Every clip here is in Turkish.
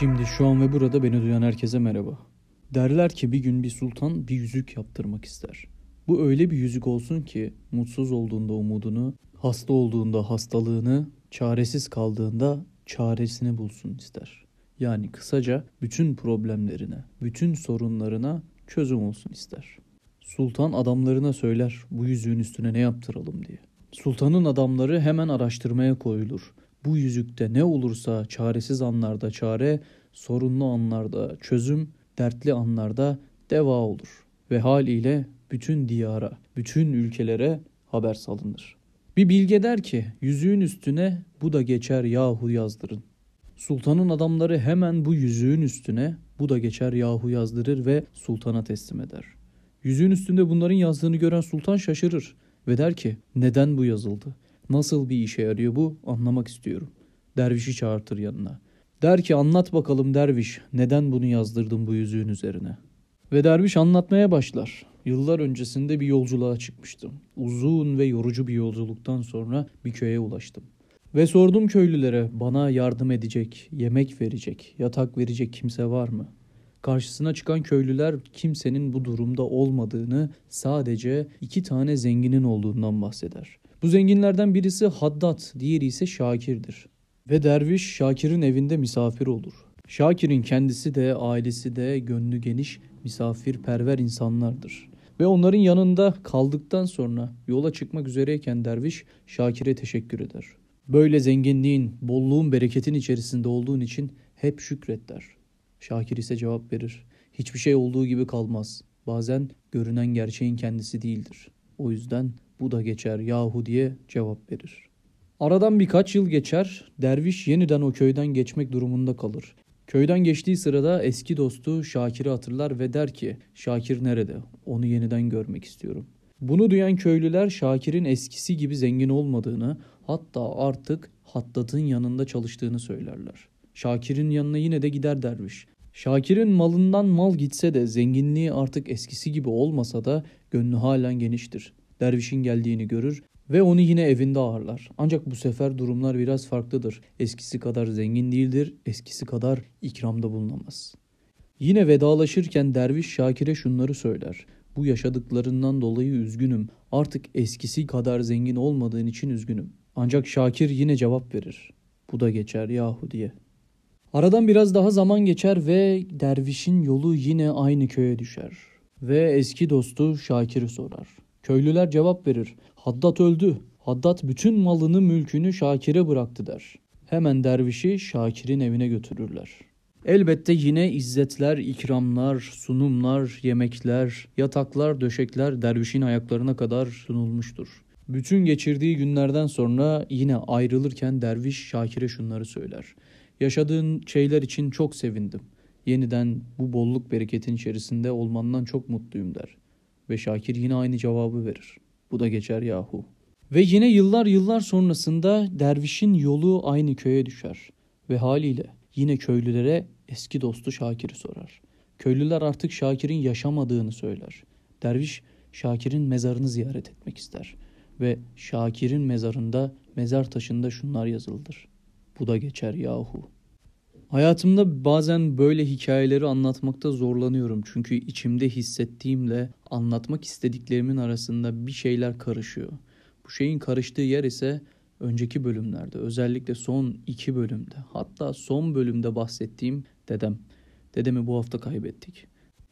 Şimdi şu an ve burada beni duyan herkese merhaba. Derler ki bir gün bir sultan bir yüzük yaptırmak ister. Bu öyle bir yüzük olsun ki mutsuz olduğunda umudunu, hasta olduğunda hastalığını, çaresiz kaldığında çaresini bulsun ister. Yani kısaca bütün problemlerine, bütün sorunlarına çözüm olsun ister. Sultan adamlarına söyler bu yüzüğün üstüne ne yaptıralım diye. Sultanın adamları hemen araştırmaya koyulur. Bu yüzükte ne olursa çaresiz anlarda çare, sorunlu anlarda çözüm, dertli anlarda deva olur. Ve haliyle bütün diyara, bütün ülkelere haber salınır. Bir bilge der ki yüzüğün üstüne bu da geçer yahu yazdırın. Sultanın adamları hemen bu yüzüğün üstüne bu da geçer yahu yazdırır ve sultana teslim eder. Yüzüğün üstünde bunların yazdığını gören sultan şaşırır ve der ki neden bu yazıldı? Nasıl bir işe yarıyor bu anlamak istiyorum. Dervişi çağırtır yanına. Der ki anlat bakalım derviş neden bunu yazdırdın bu yüzüğün üzerine? Ve derviş anlatmaya başlar. Yıllar öncesinde bir yolculuğa çıkmıştım. Uzun ve yorucu bir yolculuktan sonra bir köye ulaştım. Ve sordum köylülere bana yardım edecek, yemek verecek, yatak verecek kimse var mı? Karşısına çıkan köylüler kimsenin bu durumda olmadığını, sadece iki tane zenginin olduğundan bahseder. Bu zenginlerden birisi Haddad, diğeri ise Şakir'dir. Ve derviş Şakir'in evinde misafir olur. Şakir'in kendisi de ailesi de gönlü geniş, misafirperver insanlardır. Ve onların yanında kaldıktan sonra yola çıkmak üzereyken derviş Şakir'e teşekkür eder. Böyle zenginliğin, bolluğun, bereketin içerisinde olduğun için hep şükret der. Şakir ise cevap verir. Hiçbir şey olduğu gibi kalmaz. Bazen görünen gerçeğin kendisi değildir. O yüzden bu da geçer yahu diye cevap verir. Aradan birkaç yıl geçer, derviş yeniden o köyden geçmek durumunda kalır. Köyden geçtiği sırada eski dostu Şakir'i hatırlar ve der ki Şakir nerede? Onu yeniden görmek istiyorum. Bunu duyan köylüler Şakir'in eskisi gibi zengin olmadığını hatta artık Hattat'ın yanında çalıştığını söylerler. Şakir'in yanına yine de gider derviş. Şakir'in malından mal gitse de zenginliği artık eskisi gibi olmasa da gönlü halen geniştir. Dervişin geldiğini görür ve onu yine evinde ağırlar. Ancak bu sefer durumlar biraz farklıdır. Eskisi kadar zengin değildir, eskisi kadar ikramda bulunamaz. Yine vedalaşırken derviş Şakir'e şunları söyler. Bu yaşadıklarından dolayı üzgünüm. Artık eskisi kadar zengin olmadığın için üzgünüm. Ancak Şakir yine cevap verir. Bu da geçer yahu diye. Aradan biraz daha zaman geçer ve dervişin yolu yine aynı köye düşer. Ve eski dostu Şakir'i sorar. Köylüler cevap verir. Haddad öldü. Haddad bütün malını mülkünü Şakir'e bıraktı der. Hemen dervişi Şakir'in evine götürürler. Elbette yine izzetler, ikramlar, sunumlar, yemekler, yataklar, döşekler dervişin ayaklarına kadar sunulmuştur. Bütün geçirdiği günlerden sonra yine ayrılırken derviş Şakir'e şunları söyler. Yaşadığın şeyler için çok sevindim. Yeniden bu bolluk bereketin içerisinde olmandan çok mutluyum der. Ve Şakir yine aynı cevabı verir. Bu da geçer yahu. Ve yine yıllar yıllar sonrasında dervişin yolu aynı köye düşer. Ve haliyle yine köylülere eski dostu Şakir'i sorar. Köylüler artık Şakir'in yaşamadığını söyler. Derviş Şakir'in mezarını ziyaret etmek ister. Ve Şakir'in mezarında, mezar taşında şunlar yazılıdır. Bu da geçer yahu. Hayatımda bazen böyle hikayeleri anlatmakta zorlanıyorum. Çünkü içimde hissettiğimle anlatmak istediklerimin arasında bir şeyler karışıyor. Bu şeyin karıştığı yer ise önceki bölümlerde özellikle son iki bölümde hatta son bölümde bahsettiğim dedem. Dedemi bu hafta kaybettik.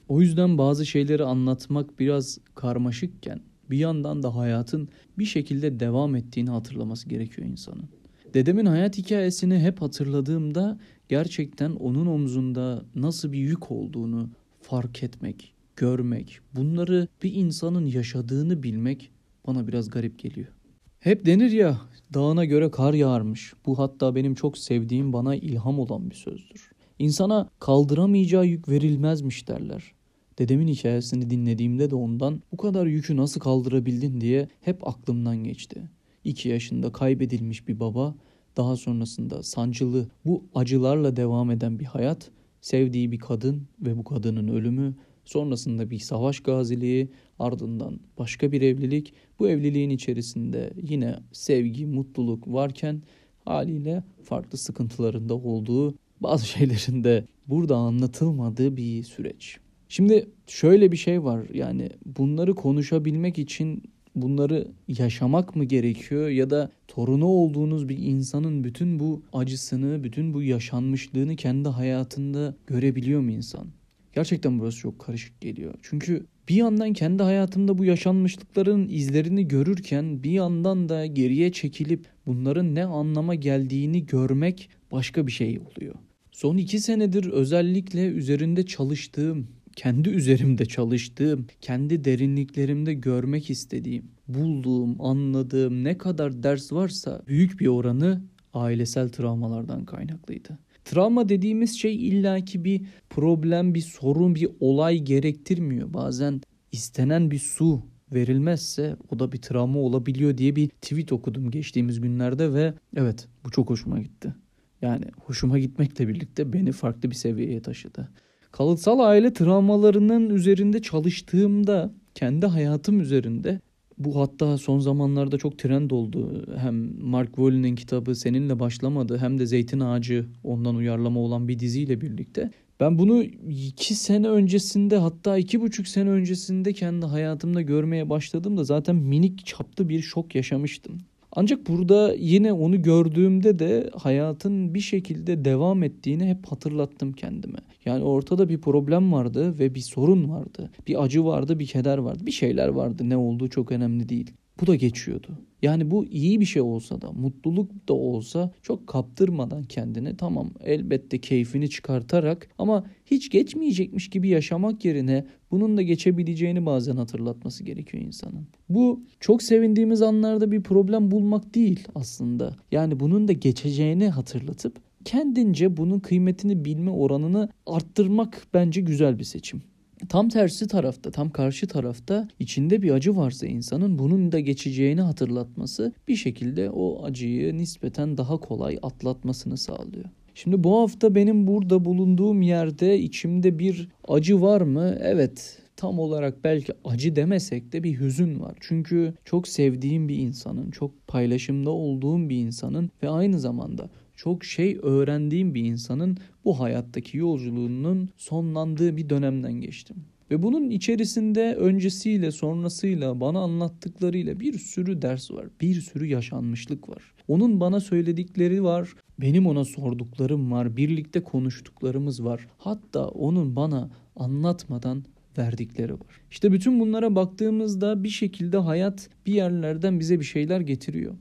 O yüzden bazı şeyleri anlatmak biraz karmaşıkken bir yandan da hayatın bir şekilde devam ettiğini hatırlaması gerekiyor insanın. Dedemin hayat hikayesini hep hatırladığımda gerçekten onun omzunda nasıl bir yük olduğunu fark etmek, görmek, bunları bir insanın yaşadığını bilmek bana biraz garip geliyor. Hep denir ya dağına göre kar yağarmış. Bu hatta benim çok sevdiğim bana ilham olan bir sözdür. İnsana kaldıramayacağı yük verilmezmiş derler. Dedemin hikayesini dinlediğimde de ondan bu kadar yükü nasıl kaldırabildin diye hep aklımdan geçti. 2 yaşında kaybedilmiş bir baba, daha sonrasında sancılı bu acılarla devam eden bir hayat, sevdiği bir kadın ve bu kadının ölümü, sonrasında bir savaş gaziliği, ardından başka bir evlilik, bu evliliğin içerisinde yine sevgi, mutluluk varken haliyle farklı sıkıntılarında olduğu bazı şeylerin de burada anlatılmadığı bir süreç. Şimdi şöyle bir şey var yani bunları konuşabilmek için bunları yaşamak mı gerekiyor ya da torunu olduğunuz bir insanın bütün bu acısını, bütün bu yaşanmışlığını kendi hayatında görebiliyor mu insan? Gerçekten burası çok karışık geliyor. Çünkü bir yandan kendi hayatımda bu yaşanmışlıkların izlerini görürken bir yandan da geriye çekilip bunların ne anlama geldiğini görmek başka bir şey oluyor. Son iki senedir özellikle üzerinde çalıştığım, kendi üzerimde çalıştığım, kendi derinliklerimde görmek istediğim, bulduğum, anladığım ne kadar ders varsa büyük bir oranı ailesel travmalardan kaynaklıydı. Travma dediğimiz şey illaki bir problem, bir sorun, bir olay gerektirmiyor. Bazen istenen bir su verilmezse o da bir travma olabiliyor diye bir tweet okudum geçtiğimiz günlerde ve evet bu çok hoşuma gitti. Yani hoşuma gitmekle birlikte beni farklı bir seviyeye taşıdı. Kalıtsal aile travmalarının üzerinde çalıştığımda kendi hayatım üzerinde bu hatta son zamanlarda çok trend oldu. Hem Mark Wolle'nin kitabı Seninle Başlamadı hem de Zeytin Ağacı ondan uyarlama olan bir diziyle birlikte. Ben bunu iki sene öncesinde hatta iki buçuk sene öncesinde kendi hayatımda görmeye başladığımda zaten minik çaplı bir şok yaşamıştım. Ancak burada yine onu gördüğümde de hayatın bir şekilde devam ettiğini hep hatırlattım kendime. Yani ortada bir problem vardı ve bir sorun vardı. Bir acı vardı, bir keder vardı. Bir şeyler vardı. Ne olduğu çok önemli değil. Bu da geçiyordu. Yani bu iyi bir şey olsa da, mutluluk da olsa çok kaptırmadan kendini tamam elbette keyfini çıkartarak ama hiç geçmeyecekmiş gibi yaşamak yerine bunun da geçebileceğini bazen hatırlatması gerekiyor insanın. Bu çok sevindiğimiz anlarda bir problem bulmak değil aslında. Yani bunun da geçeceğini hatırlatıp kendince bunun kıymetini bilme oranını arttırmak bence güzel bir seçim. Tam tersi tarafta, tam karşı tarafta içinde bir acı varsa insanın bunun da geçeceğini hatırlatması bir şekilde o acıyı nispeten daha kolay atlatmasını sağlıyor. Şimdi bu hafta benim burada bulunduğum yerde içimde bir acı var mı? Evet, tam olarak belki acı demesek de bir hüzün var. Çünkü çok sevdiğim bir insanın, çok paylaşımda olduğum bir insanın ve aynı zamanda çok şey öğrendiğim bir insanın bu hayattaki yolculuğunun sonlandığı bir dönemden geçtim. Ve bunun içerisinde öncesiyle sonrasıyla bana anlattıklarıyla bir sürü ders var. Bir sürü yaşanmışlık var. Onun bana söyledikleri var. Benim ona sorduklarım var. Birlikte konuştuklarımız var. Hatta onun bana anlatmadan verdikleri var. İşte bütün bunlara baktığımızda bir şekilde hayat bir yerlerden bize bir şeyler getiriyor.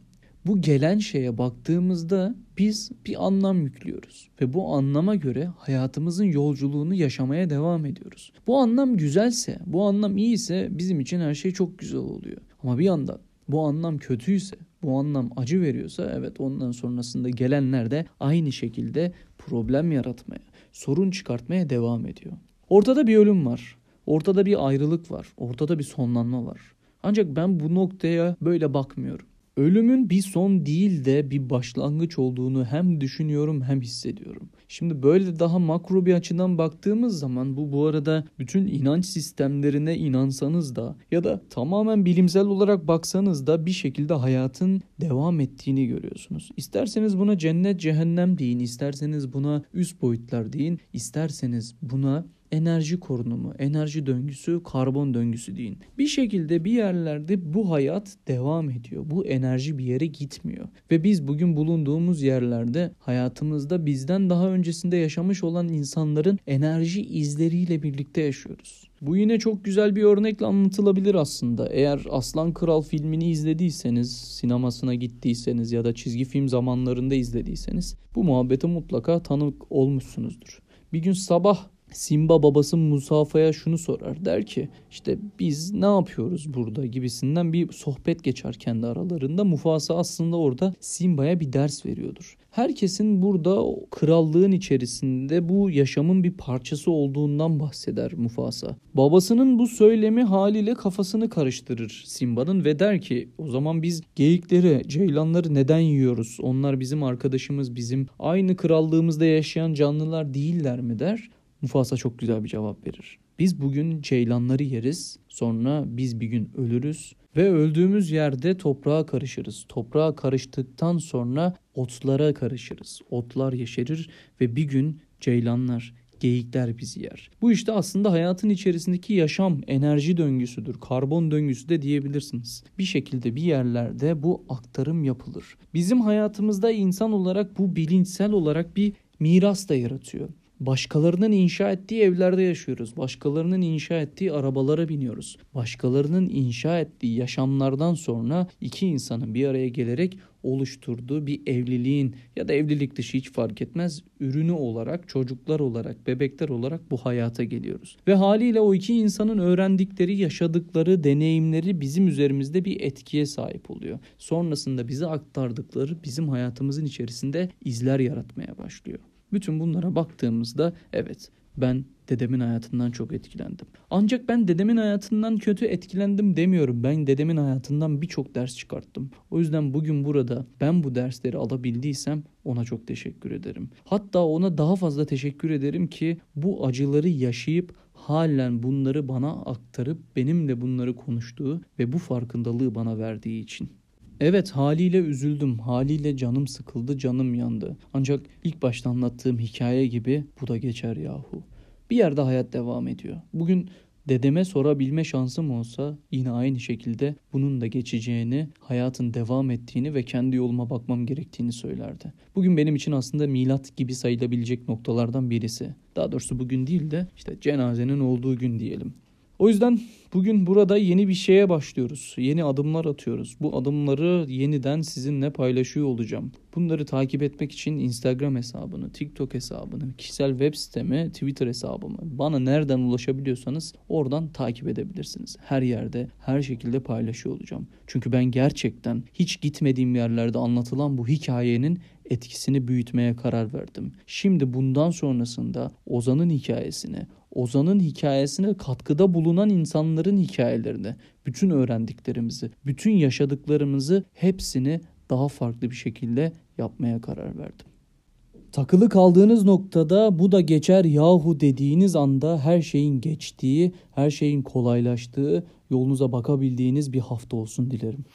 Bu gelen şeye baktığımızda biz bir anlam yüklüyoruz ve bu anlama göre hayatımızın yolculuğunu yaşamaya devam ediyoruz. Bu anlam güzelse, bu anlam iyiyse bizim için her şey çok güzel oluyor. Ama bir yandan bu anlam kötüyse, bu anlam acı veriyorsa evet ondan sonrasında gelenler de aynı şekilde problem yaratmaya, sorun çıkartmaya devam ediyor. Ortada bir ölüm var. Ortada bir ayrılık var. Ortada bir sonlanma var. Ancak ben bu noktaya böyle bakmıyorum ölümün bir son değil de bir başlangıç olduğunu hem düşünüyorum hem hissediyorum. Şimdi böyle daha makro bir açıdan baktığımız zaman bu bu arada bütün inanç sistemlerine inansanız da ya da tamamen bilimsel olarak baksanız da bir şekilde hayatın devam ettiğini görüyorsunuz. İsterseniz buna cennet cehennem deyin, isterseniz buna üst boyutlar deyin, isterseniz buna enerji korunumu, enerji döngüsü, karbon döngüsü deyin. Bir şekilde bir yerlerde bu hayat devam ediyor. Bu enerji bir yere gitmiyor. Ve biz bugün bulunduğumuz yerlerde hayatımızda bizden daha öncesinde yaşamış olan insanların enerji izleriyle birlikte yaşıyoruz. Bu yine çok güzel bir örnekle anlatılabilir aslında. Eğer Aslan Kral filmini izlediyseniz, sinemasına gittiyseniz ya da çizgi film zamanlarında izlediyseniz bu muhabbete mutlaka tanık olmuşsunuzdur. Bir gün sabah Simba babası Musafa'ya şunu sorar. Der ki işte biz ne yapıyoruz burada gibisinden bir sohbet geçer kendi aralarında. Mufasa aslında orada Simba'ya bir ders veriyordur. Herkesin burada krallığın içerisinde bu yaşamın bir parçası olduğundan bahseder Mufasa. Babasının bu söylemi haliyle kafasını karıştırır Simba'nın ve der ki o zaman biz geyikleri, ceylanları neden yiyoruz? Onlar bizim arkadaşımız, bizim aynı krallığımızda yaşayan canlılar değiller mi der. Mufasa çok güzel bir cevap verir. Biz bugün ceylanları yeriz, sonra biz bir gün ölürüz ve öldüğümüz yerde toprağa karışırız. Toprağa karıştıktan sonra otlara karışırız. Otlar yeşerir ve bir gün ceylanlar, geyikler bizi yer. Bu işte aslında hayatın içerisindeki yaşam, enerji döngüsüdür. Karbon döngüsü de diyebilirsiniz. Bir şekilde bir yerlerde bu aktarım yapılır. Bizim hayatımızda insan olarak bu bilinçsel olarak bir miras da yaratıyor. Başkalarının inşa ettiği evlerde yaşıyoruz. Başkalarının inşa ettiği arabalara biniyoruz. Başkalarının inşa ettiği yaşamlardan sonra iki insanın bir araya gelerek oluşturduğu bir evliliğin ya da evlilik dışı hiç fark etmez ürünü olarak çocuklar olarak bebekler olarak bu hayata geliyoruz. Ve haliyle o iki insanın öğrendikleri yaşadıkları deneyimleri bizim üzerimizde bir etkiye sahip oluyor. Sonrasında bize aktardıkları bizim hayatımızın içerisinde izler yaratmaya başlıyor. Bütün bunlara baktığımızda evet ben dedemin hayatından çok etkilendim. Ancak ben dedemin hayatından kötü etkilendim demiyorum. Ben dedemin hayatından birçok ders çıkarttım. O yüzden bugün burada ben bu dersleri alabildiysem ona çok teşekkür ederim. Hatta ona daha fazla teşekkür ederim ki bu acıları yaşayıp halen bunları bana aktarıp benimle bunları konuştuğu ve bu farkındalığı bana verdiği için. Evet haliyle üzüldüm, haliyle canım sıkıldı, canım yandı. Ancak ilk başta anlattığım hikaye gibi bu da geçer yahu. Bir yerde hayat devam ediyor. Bugün dedeme sorabilme şansım olsa yine aynı şekilde bunun da geçeceğini, hayatın devam ettiğini ve kendi yoluma bakmam gerektiğini söylerdi. Bugün benim için aslında milat gibi sayılabilecek noktalardan birisi. Daha doğrusu bugün değil de işte cenazenin olduğu gün diyelim. O yüzden bugün burada yeni bir şeye başlıyoruz. Yeni adımlar atıyoruz. Bu adımları yeniden sizinle paylaşıyor olacağım. Bunları takip etmek için Instagram hesabını, TikTok hesabını, kişisel web sitemi, Twitter hesabımı bana nereden ulaşabiliyorsanız oradan takip edebilirsiniz. Her yerde, her şekilde paylaşıyor olacağım. Çünkü ben gerçekten hiç gitmediğim yerlerde anlatılan bu hikayenin etkisini büyütmeye karar verdim. Şimdi bundan sonrasında Ozan'ın hikayesini, Ozan'ın hikayesine katkıda bulunan insanların hikayelerini, bütün öğrendiklerimizi, bütün yaşadıklarımızı hepsini daha farklı bir şekilde yapmaya karar verdim. Takılı kaldığınız noktada bu da geçer yahu dediğiniz anda her şeyin geçtiği, her şeyin kolaylaştığı, yolunuza bakabildiğiniz bir hafta olsun dilerim.